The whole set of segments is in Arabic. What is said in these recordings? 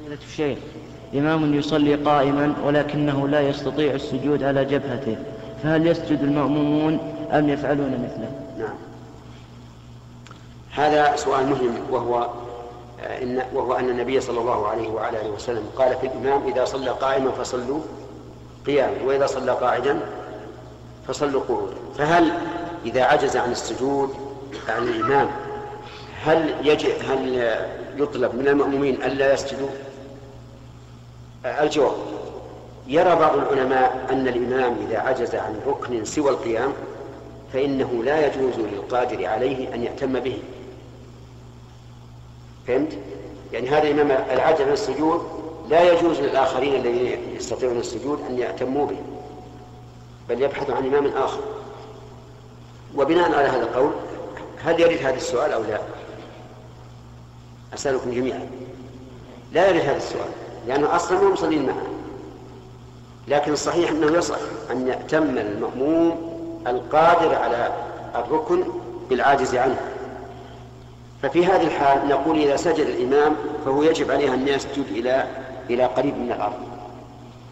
فضيلة الشيخ إمام يصلي قائما ولكنه لا يستطيع السجود على جبهته فهل يسجد المأمومون أم يفعلون مثله؟ نعم. هذا سؤال مهم وهو إن وهو أن النبي صلى الله عليه وعلى آله وسلم قال في الإمام إذا صلى قائما فصلوا قياما وإذا صلى قاعدا فصلوا قعودا. فهل إذا عجز عن السجود عن الإمام هل يجب هل يطلب من المأمومين ألا يسجدوا؟ الجواب يرى بعض العلماء أن الإمام إذا عجز عن ركن سوى القيام فإنه لا يجوز للقادر عليه أن يأتم به. فهمت؟ يعني هذا الإمام العجز عن السجود لا يجوز للآخرين الذين يستطيعون السجود أن يأتموا به بل يبحث عن إمام آخر. وبناء على هذا القول هل يرد هذا السؤال أو لا؟ أسألكم جميعا. لا يرد هذا السؤال. لأنه أصلا ما مصلين معه. لكن الصحيح أنه يصح أن يأتم المأموم القادر على الركن بالعاجز عنه. ففي هذه الحال نقول إذا سجد الإمام فهو يجب عليه أن يسجد إلى إلى قريب من الأرض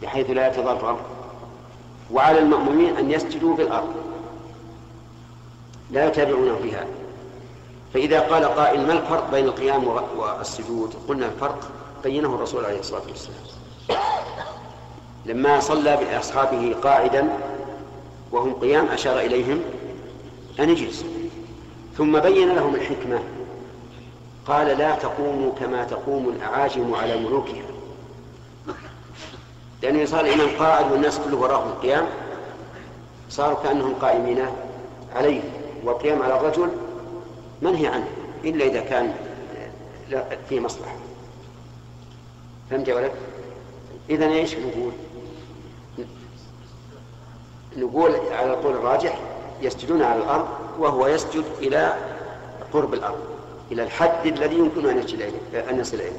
بحيث لا يتضرر وعلى المأمومين أن يسجدوا في الأرض. لا يتابعونه فيها فإذا قال قائل ما الفرق بين القيام والسجود؟ قلنا الفرق بينه الرسول عليه الصلاة والسلام. لما صلى بأصحابه قاعدا وهم قيام أشار إليهم أن اجلسوا. ثم بين لهم الحكمة. قال لا تقوموا كما تقوم الأعاجم على ملوكها. لأنه صار الإمام قاعد والناس كله وراه القيام صاروا كأنهم قائمين عليه. والقيام على الرجل منهي عنه إلا إذا كان فيه مصلحة. فهمت يا ولد؟ إذا إيش نقول؟ نقول على القول الراجح يسجدون على الأرض وهو يسجد إلى قرب الأرض إلى الحد الذي يمكن أن يصل إليه